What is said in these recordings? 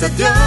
se dio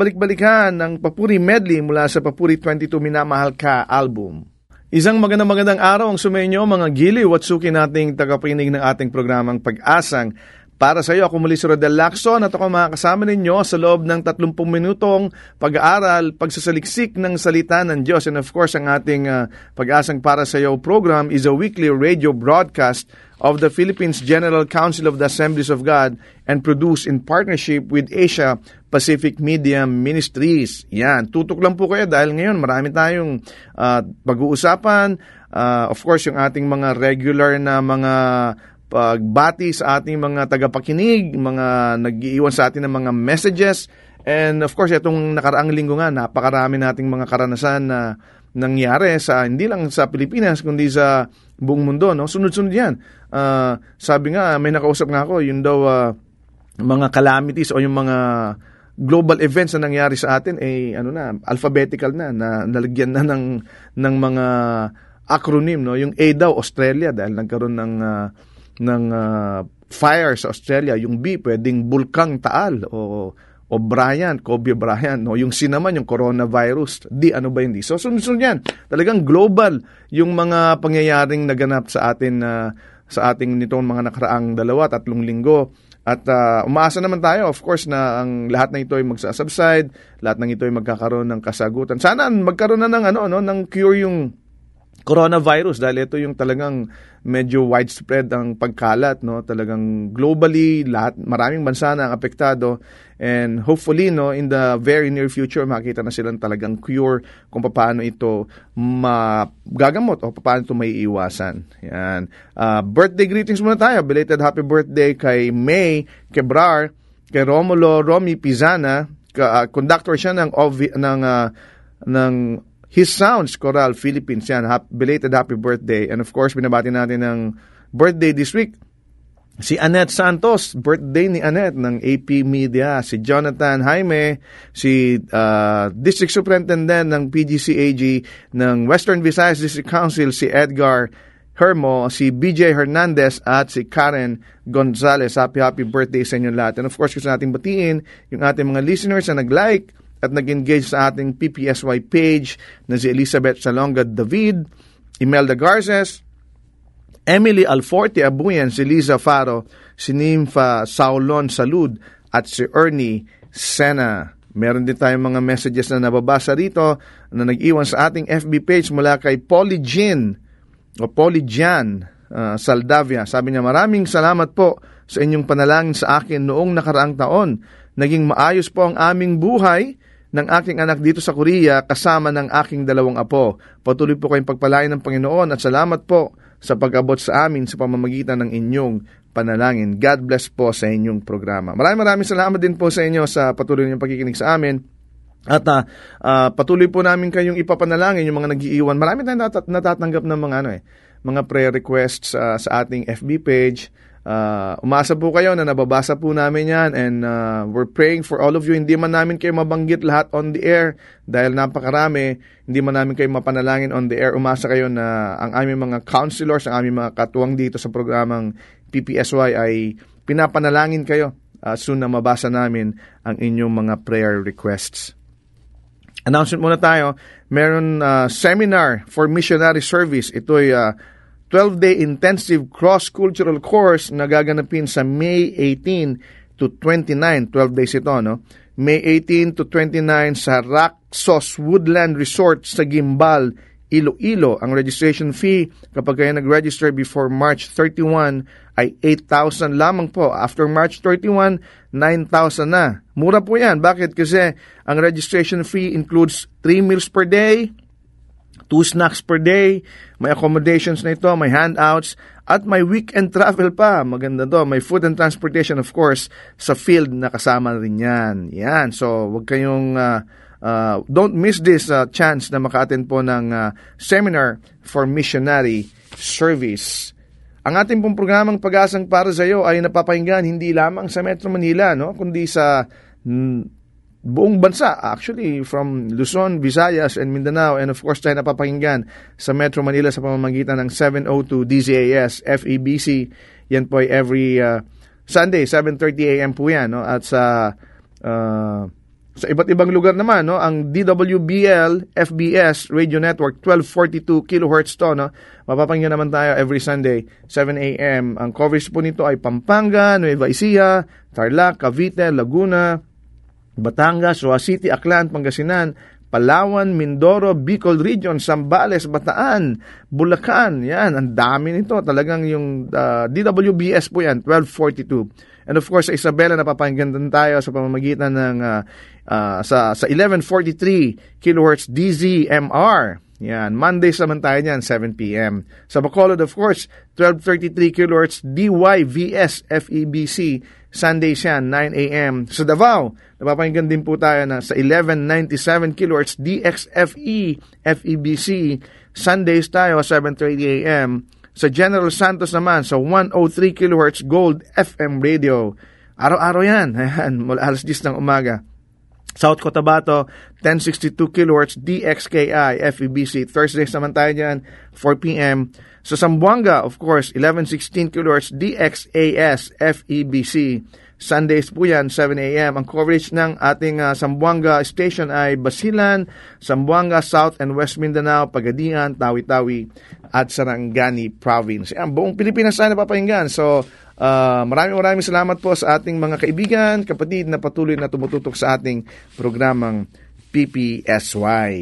Babalik-balikan ng Papuri Medley mula sa Papuri 22 Minamahal Ka album. Isang magandang magandang araw ang sumenyo mga giliw at suki nating tagapinig ng ating programang Pag-asang. Para sa iyo, ako muli si Rodel Lacson at ako makakasama ninyo sa loob ng 30 minutong pag-aaral, pagsasaliksik ng salita ng Diyos. And of course, ang ating ah, Pag-asang para sa iyo program is a weekly radio broadcast of the Philippines General Council of the Assemblies of God and produced in partnership with Asia Pacific Media Ministries. Yan, tutok lang po kayo dahil ngayon marami tayong ah, pag-uusapan. Ah, of course, yung ating mga regular na mga pagbati sa ating mga tagapakinig, mga nag-iiwan sa atin ng mga messages. And of course, itong nakaraang linggo nga, napakarami nating mga karanasan na nangyari sa hindi lang sa Pilipinas kundi sa buong mundo no? Sunod-sunod yan. Ah, sabi nga may nakausap nga ako yun daw ah, mga calamities o yung mga global events na nangyari sa atin eh ano na alphabetical na na nalagyan na ng ng mga acronym no? Yung A daw Australia dahil nagkaroon ng ah, ng ah, fire sa Australia yung B pwedeng bulkang taal o o Bryant, Kobe Bryant, no? yung C naman, yung coronavirus. Di, ano ba hindi? So, sunod-sunod yan. Talagang global yung mga pangyayaring naganap sa atin na sa ating nitong mga nakaraang dalawa, tatlong linggo. At ah, umaasa naman tayo, of course, na ang lahat ng ito ay magsasubside, lahat ng ito ay magkakaroon ng kasagutan. Sana magkaroon na ng, ano, no, ng cure yung coronavirus dahil ito yung talagang medyo widespread ang pagkalat no? Talagang globally lahat maraming bansa na ang apektado. And hopefully no in the very near future makita na silang talagang cure kung paano ito magagamot o paano ito may iwasan yan. Ah, birthday greetings muna tayo. Belated happy birthday kay May Quebrar kay Romulo Romy Pizana. Ka, ah, conductor siya ng OV, ng ah, ng His Sounds Choral Philippines yan. Hap, belated happy birthday. And of course, binabati natin ng birthday this week. Si Annette Santos, birthday ni Annette ng AP Media. Si Jonathan Jaime, si ah, District Superintendent ng PGCAG ng Western Visayas District Council, si Edgar Hermo, si BJ Hernandez at si Karen Gonzalez. Happy, happy birthday sa inyo lahat. And of course, gusto nating batiin yung ating mga listeners na nag-like at nag-engage sa ating PPSY page na si Elizabeth Salonga David, Imelda Garces, Emily Alforte Abuyan, si Liza Faro, si Nympha Saulon Salud, at si Ernie Sena. Meron din tayong mga messages na nababasa rito na nag-iwan sa ating FB page mula kay Polly Jean o Polly Jan uh, Saldavia. Sabi niya, maraming salamat po sa inyong panalangin sa akin noong nakaraang taon. Naging maayos po ang aming buhay ng aking anak dito sa Korea kasama ng aking dalawang apo. Patuloy po kayong pagpalain ng Panginoon at salamat po sa pag-abot sa amin sa pamamagitan ng inyong panalangin. God bless po sa inyong programa. Maraming maraming salamat din po sa inyo sa patuloy niyong pagkikinig sa amin. At uh, uh, patuloy po namin kayong ipapanalangin yung mga nag-iiwan. Marami tayong natat- natatanggap ng mga ano eh, mga prayer requests uh, sa ating FB page. Uh, umasa po kayo na nababasa po namin yan and uh, we're praying for all of you. Hindi man namin kayo mabanggit lahat on the air dahil napakarami. Hindi man namin kayo mapanalangin on the air. Umasa kayo na ang aming mga counselors, ang aming mga katuwang dito sa programang PPSY ay pinapanalangin kayo uh, soon na mabasa namin ang inyong mga prayer requests. Announcement muna tayo. Meron uh, seminar for missionary service. Ito ay uh, 12-day intensive cross-cultural course na gaganapin sa May 18 to 29. 12 days ito, no? May 18 to 29 sa Raxos Woodland Resort sa Gimbal, Iloilo. Ang registration fee kapag kayo nag-register before March 31 ay 8,000 lamang po. After March 31, 9,000 na. Mura po yan. Bakit? Kasi ang registration fee includes 3 meals per day, 2 snacks per day, may accommodations na ito, may handouts, at may weekend travel pa. Maganda to. May food and transportation, of course, sa field na kasama rin yan. Yan. So, wag kayong... Uh, Uh, don't miss this uh, chance na maka-attend po ng uh, seminar for missionary service. Ang ating pong programang Pag-asang para sa iyo ay napapahinggan hindi lamang sa Metro Manila, no, kundi sa mm, buong bansa. Actually, from Luzon, Visayas, and Mindanao, and of course tayo napapakinggan sa Metro Manila sa pamamagitan ng 702 DZAS FEBC. Yan po ay every uh, Sunday, 7.30 a.m. po yan. No? At sa uh, sa iba't ibang lugar naman, no, ang DWBL FBS Radio Network 1242 kHz to, no. Mapapakinggan naman tayo every Sunday 7 a.m. Ang coverage po nito ay Pampanga, Nueva Ecija, Tarlac, Cavite, Laguna, Batangas, Roa City, Aklan, Pangasinan, Palawan, Mindoro, Bicol Region, Sambales, Bataan, Bulacan. Yan, ang dami nito. Talagang yung uh, DWBS po yan, 1242. And of course, sa Isabela, napapakinggan din tayo sa pamamagitan ng uh, uh, sa, sa 1143 kHz DZMR. Yan. Mondays naman tayo niyan, 7 p.m. Sa Bacolod, of course, 1233 kHz DYVS FEBC. Sundays yan, 9 a.m. Sa Davao, napapakinggan din po tayo na sa 1197 kHz DXFE FEBC. Sundays tayo, 7.30 a.m. Sa General Santos naman, sa 103 kHz Gold FM Radio. Araw-araw yan. Ayan, mula alas 10 ng umaga. South Cotabato, 1062 kHz DXKI FEBC. Thursdays naman tayo dyan, 4 p.m. Sa Sambuanga, of course, 1116 kHz DXAS FEBC. Sundays po yan, 7 a.m. Ang coverage ng ating uh, Sambuanga station ay Basilan, Sambuanga, South and West Mindanao, Pagadian, Tawi-Tawi, at Sarangani Province. Ang buong Pilipinas na napapahinggan. So, uh, maraming maraming salamat po sa ating mga kaibigan, kapatid na patuloy na tumututok sa ating programang PPSY.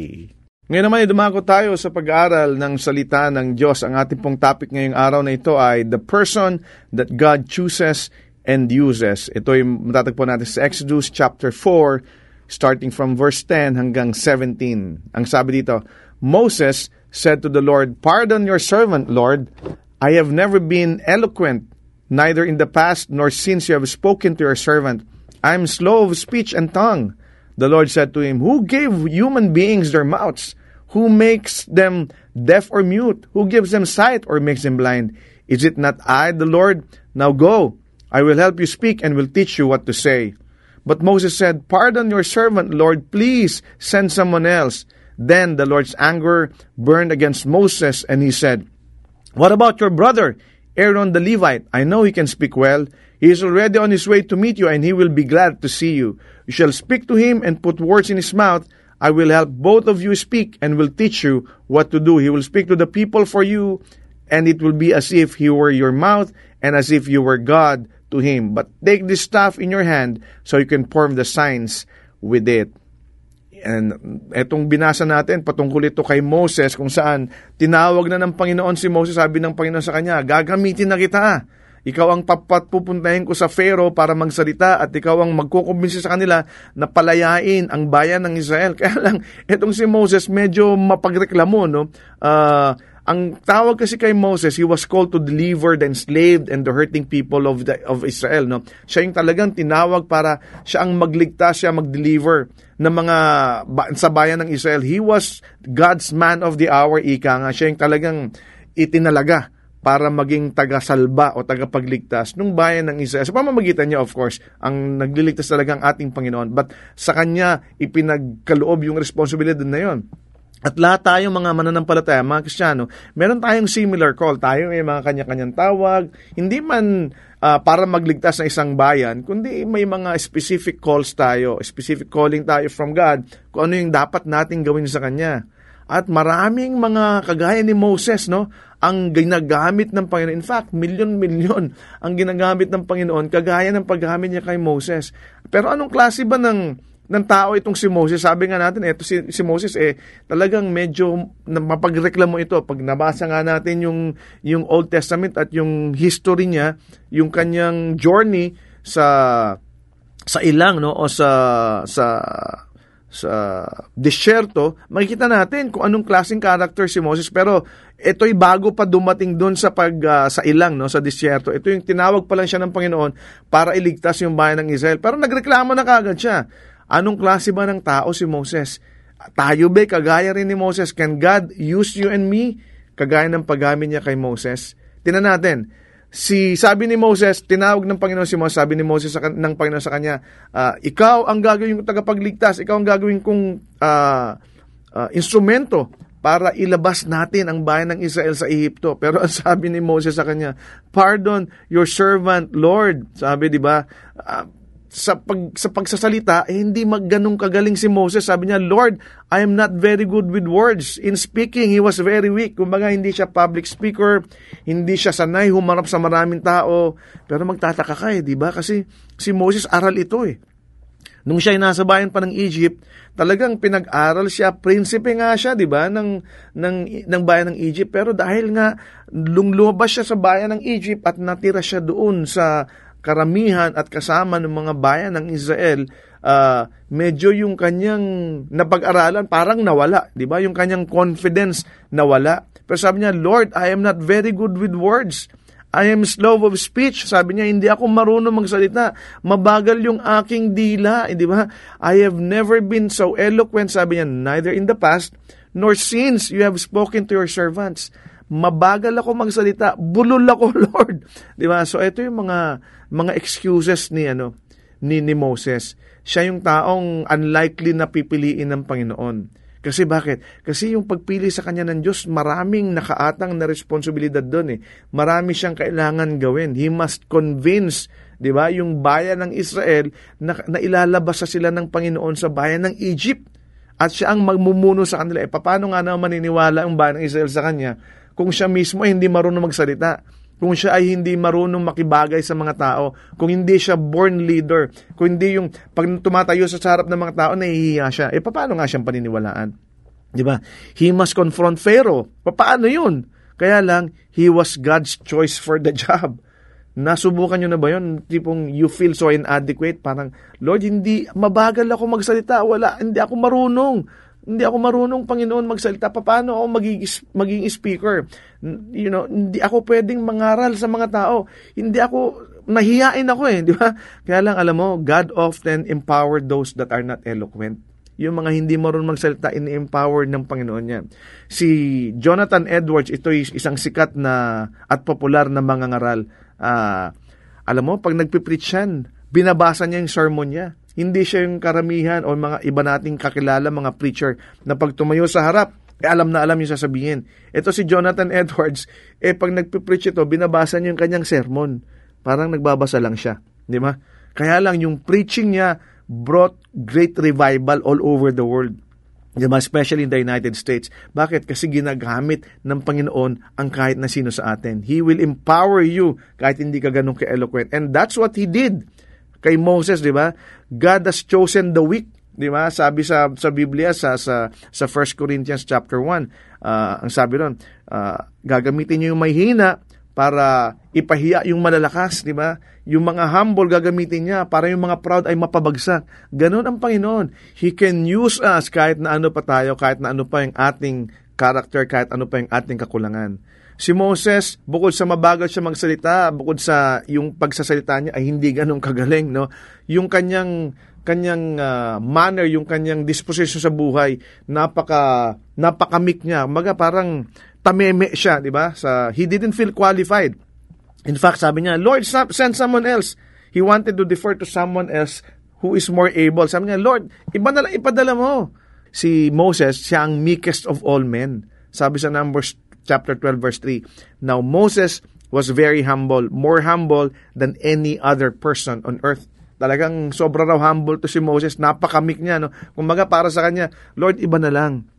Ngayon naman, dumako tayo sa pag-aaral ng salita ng Diyos. Ang ating pong topic ngayong araw na ito ay The Person That God Chooses and uses. Ito yung matatagpo natin sa Exodus chapter 4, starting from verse 10 hanggang 17. Ang sabi dito, Moses said to the Lord, Pardon your servant, Lord. I have never been eloquent, neither in the past nor since you have spoken to your servant. I am slow of speech and tongue. The Lord said to him, Who gave human beings their mouths? Who makes them deaf or mute? Who gives them sight or makes them blind? Is it not I, the Lord? Now go. I will help you speak and will teach you what to say. But Moses said, Pardon your servant, Lord, please send someone else. Then the Lord's anger burned against Moses, and he said, What about your brother, Aaron the Levite? I know he can speak well. He is already on his way to meet you, and he will be glad to see you. You shall speak to him and put words in his mouth. I will help both of you speak and will teach you what to do. He will speak to the people for you and it will be as if he were your mouth and as if you were God to him. But take this staff in your hand so you can perform the signs with it. And etong binasa natin patungkol ito kay Moses kung saan tinawag na ng Panginoon si Moses, sabi ng Panginoon sa kanya, gagamitin na kita. Ikaw ang papat pupuntahin ko sa Pharaoh para magsalita at ikaw ang magkukumbinsi sa kanila na palayain ang bayan ng Israel. Kaya lang, etong si Moses medyo mapagreklamo, no? Uh, ang tawag kasi kay Moses, he was called to deliver the enslaved and the hurting people of the, of Israel, no? Siya yung talagang tinawag para siya ang magligtas, siya mag-deliver ng mga sa bayan ng Israel. He was God's man of the hour, ika nga. Siya yung talagang itinalaga para maging taga-salba o tagapagligtas ng bayan ng Israel. Sa pamamagitan niya, of course, ang nagliligtas talaga ang ating Panginoon. But sa Kanya, ipinagkaloob yung responsibilidad na yon. At lahat tayong mga mananampalataya, mga Kristiyano, meron tayong similar call. Tayo may mga kanya-kanyang tawag. Hindi man uh, para magligtas ng isang bayan, kundi may mga specific calls tayo, specific calling tayo from God, kung ano yung dapat nating gawin sa Kanya. At maraming mga kagaya ni Moses, no, ang ginagamit ng Panginoon. In fact, milyon-milyon ang ginagamit ng Panginoon, kagaya ng paggamit niya kay Moses. Pero anong klase ba ng ng tao itong si Moses. Sabi nga natin, eto si, si Moses eh talagang medyo mapagreklamo ito. Pag nabasa nga natin yung yung Old Testament at yung history niya, yung kanyang journey sa sa ilang no o sa sa sa disyerto, makikita natin kung anong klaseng character si Moses. Pero ito'y bago pa dumating doon sa pag uh, sa ilang no sa disyerto. Ito yung tinawag pa lang siya ng Panginoon para iligtas yung bayan ng Israel. Pero nagreklamo na kagad siya. Anong klase ba ng tao si Moses? Tayo ba kagaya rin ni Moses? Can God use you and me? Kagaya ng paggamit niya kay Moses? Tinan natin. Si sabi ni Moses, tinawag ng Panginoon si Moses, sabi ni Moses sa, ng Panginoon sa kanya, uh, ikaw ang gagawin kong tagapagligtas, ikaw ang gagawin kong uh, uh, instrumento para ilabas natin ang bayan ng Israel sa Ehipto. Pero ang sabi ni Moses sa kanya, pardon your servant, Lord. Sabi, di ba? Uh, sa pag sa pagsasalita eh, hindi magganong kagaling si Moses. Sabi niya, "Lord, I am not very good with words. In speaking, he was very weak." Kumbaga hindi siya public speaker, hindi siya sanay humarap sa maraming tao. Pero magtataka ka eh, 'di ba? Kasi si Moses aral ito eh. Nung siya ay nasa bayan pa ng Egypt, talagang pinag-aral siya, prinsipe nga siya, 'di ba, ng ng ng bayan ng Egypt. Pero dahil nga lumabas siya sa bayan ng Egypt at natira siya doon sa karamihan at kasama ng mga bayan ng Israel, uh, medyo yung kanyang napag-aralan parang nawala, 'di ba? Yung kanyang confidence nawala. Pero sabi niya, Lord, I am not very good with words. I am slow of speech. Sabi niya, hindi ako marunong magsalita. Mabagal yung aking dila. Eh, di ba? I have never been so eloquent, sabi niya, neither in the past, nor since you have spoken to your servants mabagal ako magsalita, bulol ako, Lord. 'Di ba? So ito yung mga mga excuses ni ano ni, ni Moses. Siya yung taong unlikely na pipiliin ng Panginoon. Kasi bakit? Kasi yung pagpili sa kanya ng Diyos, maraming nakaatang na responsibilidad doon eh. Marami siyang kailangan gawin. He must convince, di ba, yung bayan ng Israel na, na ilalabas sa sila ng Panginoon sa bayan ng Egypt. At siya ang magmumuno sa kanila. Eh, paano nga naman maniniwala ang bayan ng Israel sa kanya kung siya mismo ay hindi marunong magsalita, kung siya ay hindi marunong makibagay sa mga tao, kung hindi siya born leader, kung hindi yung pag tumatayo sa harap ng mga tao, nahihiya siya, eh paano nga siyang paniniwalaan? Di ba? He must confront Pharaoh. Paano yun? Kaya lang, he was God's choice for the job. Nasubukan nyo na ba yun? Tipong you feel so inadequate, parang, Lord, hindi, mabagal ako magsalita, wala, hindi ako marunong. Hindi ako marunong, Panginoon, magsalita. Paano ako magiging, maging speaker? You know, hindi ako pwedeng mangaral sa mga tao. Hindi ako, nahiyain ako eh, di ba? Kaya lang, alam mo, God often empowered those that are not eloquent. Yung mga hindi marunong magsalita, ini-empower ng Panginoon niya. Si Jonathan Edwards, ito isang sikat na at popular na mga ngaral. Uh, alam mo, pag nagpipreach yan, binabasa niya yung sermon niya hindi siya yung karamihan o mga iba nating kakilala mga preacher na pag tumayo sa harap, eh, alam na alam yung sasabihin. Ito si Jonathan Edwards, eh pag nagpipreach ito, binabasa niya yung kanyang sermon. Parang nagbabasa lang siya. Di ba? Kaya lang yung preaching niya brought great revival all over the world. Diba? Especially in the United States. Bakit? Kasi ginagamit ng Panginoon ang kahit na sino sa atin. He will empower you kahit hindi ka ganun ka-eloquent. And that's what He did kay Moses, di ba? God has chosen the weak, di ba? Sabi sa sa Biblia sa sa sa 1 Corinthians chapter 1, uh, ang sabi ron, uh, gagamitin niyo yung may para ipahiya yung malalakas, di ba? Yung mga humble gagamitin niya para yung mga proud ay mapabagsak. Ganon ang Panginoon. He can use us kahit na ano pa tayo, kahit na ano pa yung ating character, kahit ano pa yung ating kakulangan. Si Moses, bukod sa mabagal siya magsalita, bukod sa yung pagsasalita niya ay hindi ganun kagaling, no? Yung kanyang kanyang uh, manner, yung kanyang disposition sa buhay, napaka napakamik niya. Maga parang tameme siya, di ba? Sa he didn't feel qualified. In fact, sabi niya, Lord, send someone else. He wanted to defer to someone else who is more able. Sabi niya, Lord, iba na lang ipadala mo. Si Moses, siya ang meekest of all men. Sabi sa Numbers chapter 12 verse 3, Now Moses was very humble, more humble than any other person on earth. Talagang sobra raw humble to si Moses. Napakamik niya. No? Kumaga para sa kanya, Lord, iba na lang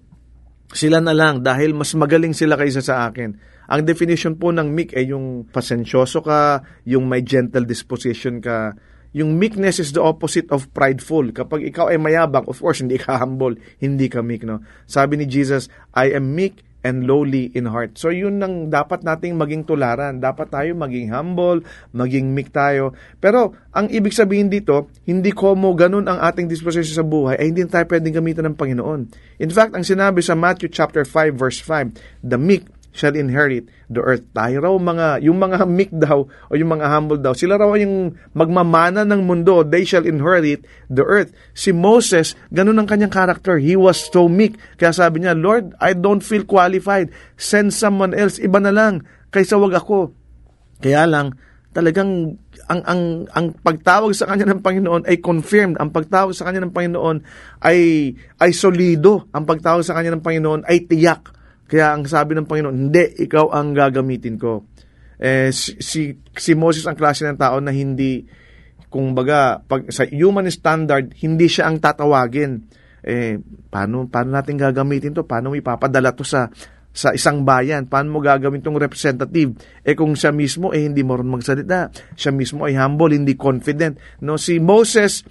sila na lang dahil mas magaling sila kaysa sa akin. Ang definition po ng meek ay yung pasensyoso ka, yung may gentle disposition ka. Yung meekness is the opposite of prideful. Kapag ikaw ay mayabang, of course, hindi ka humble, hindi ka meek. No? Sabi ni Jesus, I am meek and lowly in heart. So yun ang dapat nating maging tularan. Dapat tayo maging humble, maging meek tayo. Pero ang ibig sabihin dito, hindi ko mo ganun ang ating disposition sa buhay, ay hindi tayo pwedeng gamitan ng Panginoon. In fact, ang sinabi sa Matthew chapter 5 verse 5, the meek shall inherit the earth. Tayo raw mga, yung mga meek daw, o yung mga humble daw, sila raw yung magmamana ng mundo, they shall inherit the earth. Si Moses, ganun ang kanyang character. He was so meek. Kaya sabi niya, Lord, I don't feel qualified. Send someone else. Iba na lang, kaysa wag ako. Kaya lang, talagang ang ang ang pagtawag sa kanya ng Panginoon ay confirmed. Ang pagtawag sa kanya ng Panginoon ay ay solido. Ang pagtawag sa kanya ng Panginoon ay tiyak. Kaya ang sabi ng Panginoon, hindi, ikaw ang gagamitin ko. Eh, si, si Moses ang klase ng tao na hindi, kung baga, pag, sa human standard, hindi siya ang tatawagin. Eh, paano, paano natin gagamitin to? Paano ipapadala to sa sa isang bayan, paano mo gagawin tong representative? Eh kung siya mismo eh hindi marunong magsalita, siya mismo ay humble, hindi confident. No, si Moses,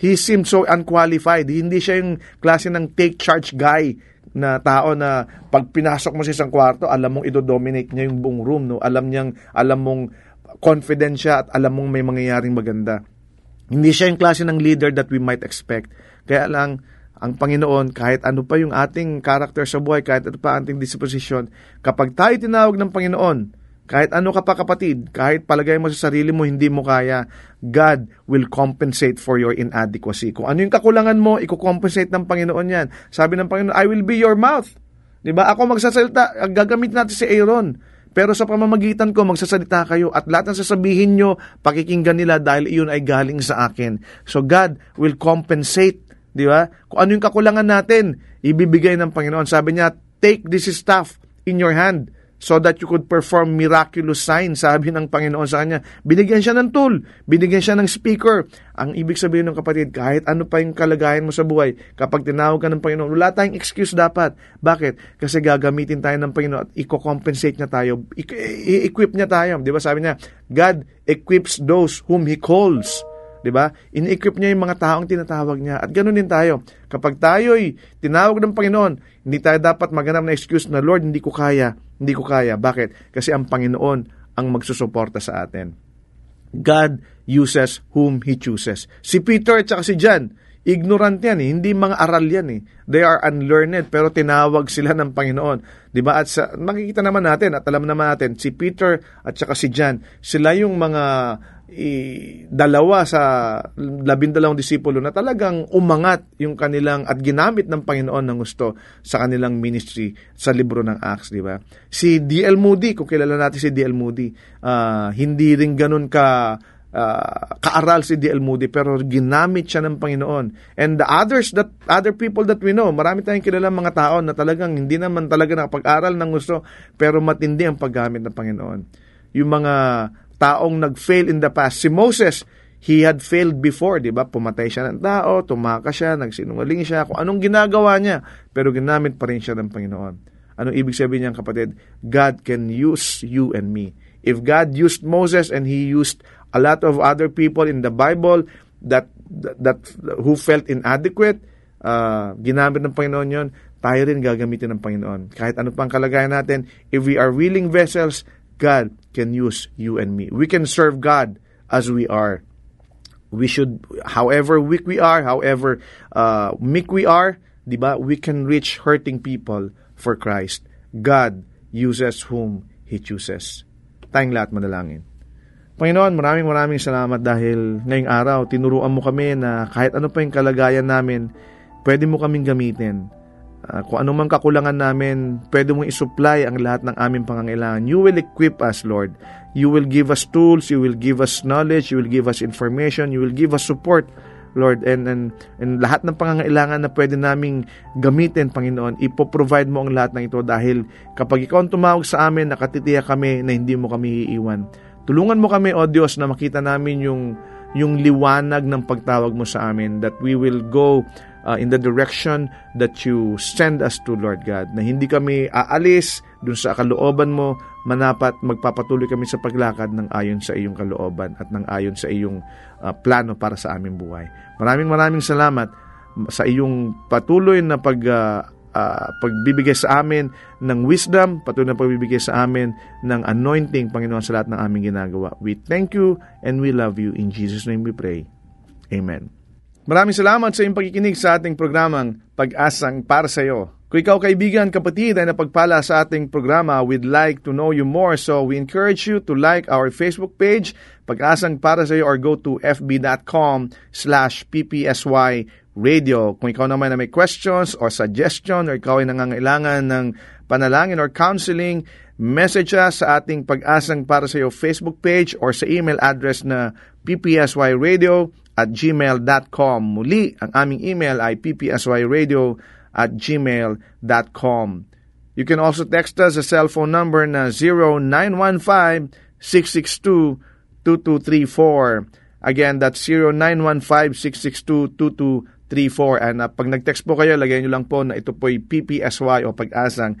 he seemed so unqualified. Hindi siya yung klase ng take charge guy na tao na pag pinasok mo sa isang kwarto, alam mong ido-dominate niya yung buong room, no? Alam niyang, alam mong confident siya at alam mong may mangyayaring maganda. Hindi siya yung klase ng leader that we might expect. Kaya lang, ang Panginoon, kahit ano pa yung ating character sa buhay, kahit ano pa ating disposition, kapag tayo tinawag ng Panginoon, kahit ano ka pa kapatid, kahit palagay mo sa sarili mo hindi mo kaya, God will compensate for your inadequacy. Kung ano yung kakulangan mo, i-compensate ng Panginoon yan. Sabi ng Panginoon, I will be your mouth. Diba? Ako magsasalita, gagamit natin si Aaron. Pero sa pamamagitan ko, magsasalita kayo at lahat ng sasabihin nyo, pakikinggan nila dahil iyon ay galing sa akin. So God will compensate, di ba? Kung ano yung kakulangan natin, ibibigay ng Panginoon. Sabi niya, take this stuff in your hand so that you could perform miraculous signs, sabi ng Panginoon sa kanya. Binigyan siya ng tool, binigyan siya ng speaker. Ang ibig sabihin ng kapatid, kahit ano pa yung kalagayan mo sa buhay, kapag tinawag ka ng Panginoon, wala tayong excuse dapat. Bakit? Kasi gagamitin tayo ng Panginoon at i-compensate niya tayo, i-equip niya tayo. Di ba sabi niya, God equips those whom He calls. 'Di ba? Ini-equip niya yung mga taong tinatawag niya. At ganoon din tayo. Kapag tayo'y tinawag ng Panginoon, hindi tayo dapat maghanap na excuse na Lord, hindi ko kaya. Hindi ko kaya. Bakit? Kasi ang Panginoon ang magsusuporta sa atin. God uses whom He chooses. Si Peter at saka si John, ignorant yan eh. Hindi mga aral yan eh. They are unlearned pero tinawag sila ng Panginoon. ba? At sa, makikita naman natin at alam naman natin si Peter at saka si John, sila yung mga i, dalawa sa labindalawang disipulo na talagang umangat yung kanilang at ginamit ng Panginoon ng gusto sa kanilang ministry sa libro ng Acts, di ba? Si D.L. Moody, kung kilala natin si D.L. Moody, uh, hindi rin ganun ka uh, kaaral si D.L. Moody pero ginamit siya ng Panginoon. And the others that other people that we know, marami tayong kilala mga tao na talagang hindi naman talaga nakapag-aral ng gusto pero matindi ang paggamit ng Panginoon. Yung mga taong nag-fail in the past. Si Moses, he had failed before, di ba? Pumatay siya ng tao, tumaka siya, nagsinungaling siya, kung anong ginagawa niya, pero ginamit pa rin siya ng Panginoon. Anong ibig sabihin niyan, kapatid? God can use you and me. If God used Moses and He used a lot of other people in the Bible that that, who felt inadequate, uh, ginamit ng Panginoon yon, tayo rin gagamitin ng Panginoon. Kahit ano pang kalagayan natin, if we are willing vessels, God can use you and me. We can serve God as we are we should, however weak we are, however uh, meek we are, di ba, we can reach hurting people for Christ. God uses whom He chooses. Tayong lahat manalangin. Panginoon, maraming maraming salamat dahil ngayong araw, tinuruan mo kami na kahit ano pa yung kalagayan namin, pwede mo kaming gamitin. Uh, kung anumang kakulangan namin, pwede mong isupply ang lahat ng aming pangangailangan. You will equip us, Lord, You will give us tools, you will give us knowledge, you will give us information, you will give us support, Lord, and, and, and lahat ng pangangailangan na pwede naming gamitin, Panginoon, ipoprovide mo ang lahat ng ito dahil kapag ikaw ang tumawag sa amin, nakatitiya kami na hindi mo kami iiwan. Tulungan mo kami, O Diyos, na makita namin yung, yung liwanag ng pagtawag mo sa amin, that we will go uh, in the direction that you send us to, Lord God. Na hindi kami aalis dun sa kalooban mo, manapat magpapatuloy kami sa paglakad ng ayon sa iyong kalooban at ng ayon sa iyong uh, plano para sa aming buhay. Maraming maraming salamat sa iyong patuloy na pag uh, uh, pagbibigay sa amin ng wisdom, patuloy na pagbibigay sa amin ng anointing, Panginoon, sa lahat ng aming ginagawa. We thank you and we love you. In Jesus' name we pray. Amen. Maraming salamat sa iyong pagkikinig sa ating programang Pag-asang para sa iyo. Kung ikaw kaibigan, kapatid ay napagpala sa ating programa, we'd like to know you more. So we encourage you to like our Facebook page, Pag-asang para sa iyo, or go to fb.com slash ppsy radio. Kung ikaw naman na may questions or suggestion or ikaw ay nangangailangan ng panalangin or counseling, message us sa ating Pag-asang para sa iyo Facebook page or sa email address na ppsyradio at gmail.com. Muli, ang aming email ay ppsyradio at gmail.com. You can also text us a cellphone number na 0915-662-2234. Again, that's 0915-662-2234. And uh, pag nag-text po kayo, lagay nyo lang po na ito po'y PPSY o pag-asang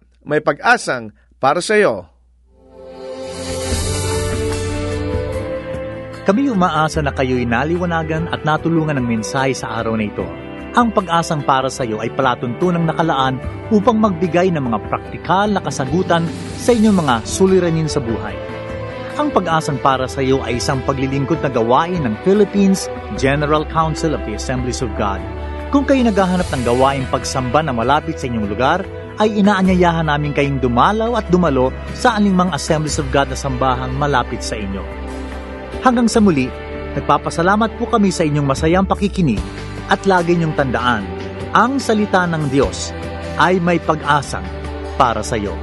may pag-asang para sa iyo. Kami umaasa na kayo'y naliwanagan at natulungan ng mensahe sa araw na ito. Ang pag-asang para sa iyo ay palatuntunang nakalaan upang magbigay ng mga praktikal na kasagutan sa inyong mga suliranin sa buhay. Ang pag-asang para sa iyo ay isang paglilingkod na gawain ng Philippines General Council of the Assemblies of God. Kung kayo naghahanap ng gawain pagsamba na malapit sa inyong lugar, ay inaanyayahan namin kayong dumalaw at dumalo sa aningmang Assemblies of God na sambahang malapit sa inyo. Hanggang sa muli, nagpapasalamat po kami sa inyong masayang pakikinig at lagi niyong tandaan, ang salita ng Diyos ay may pag-asang para sa iyo.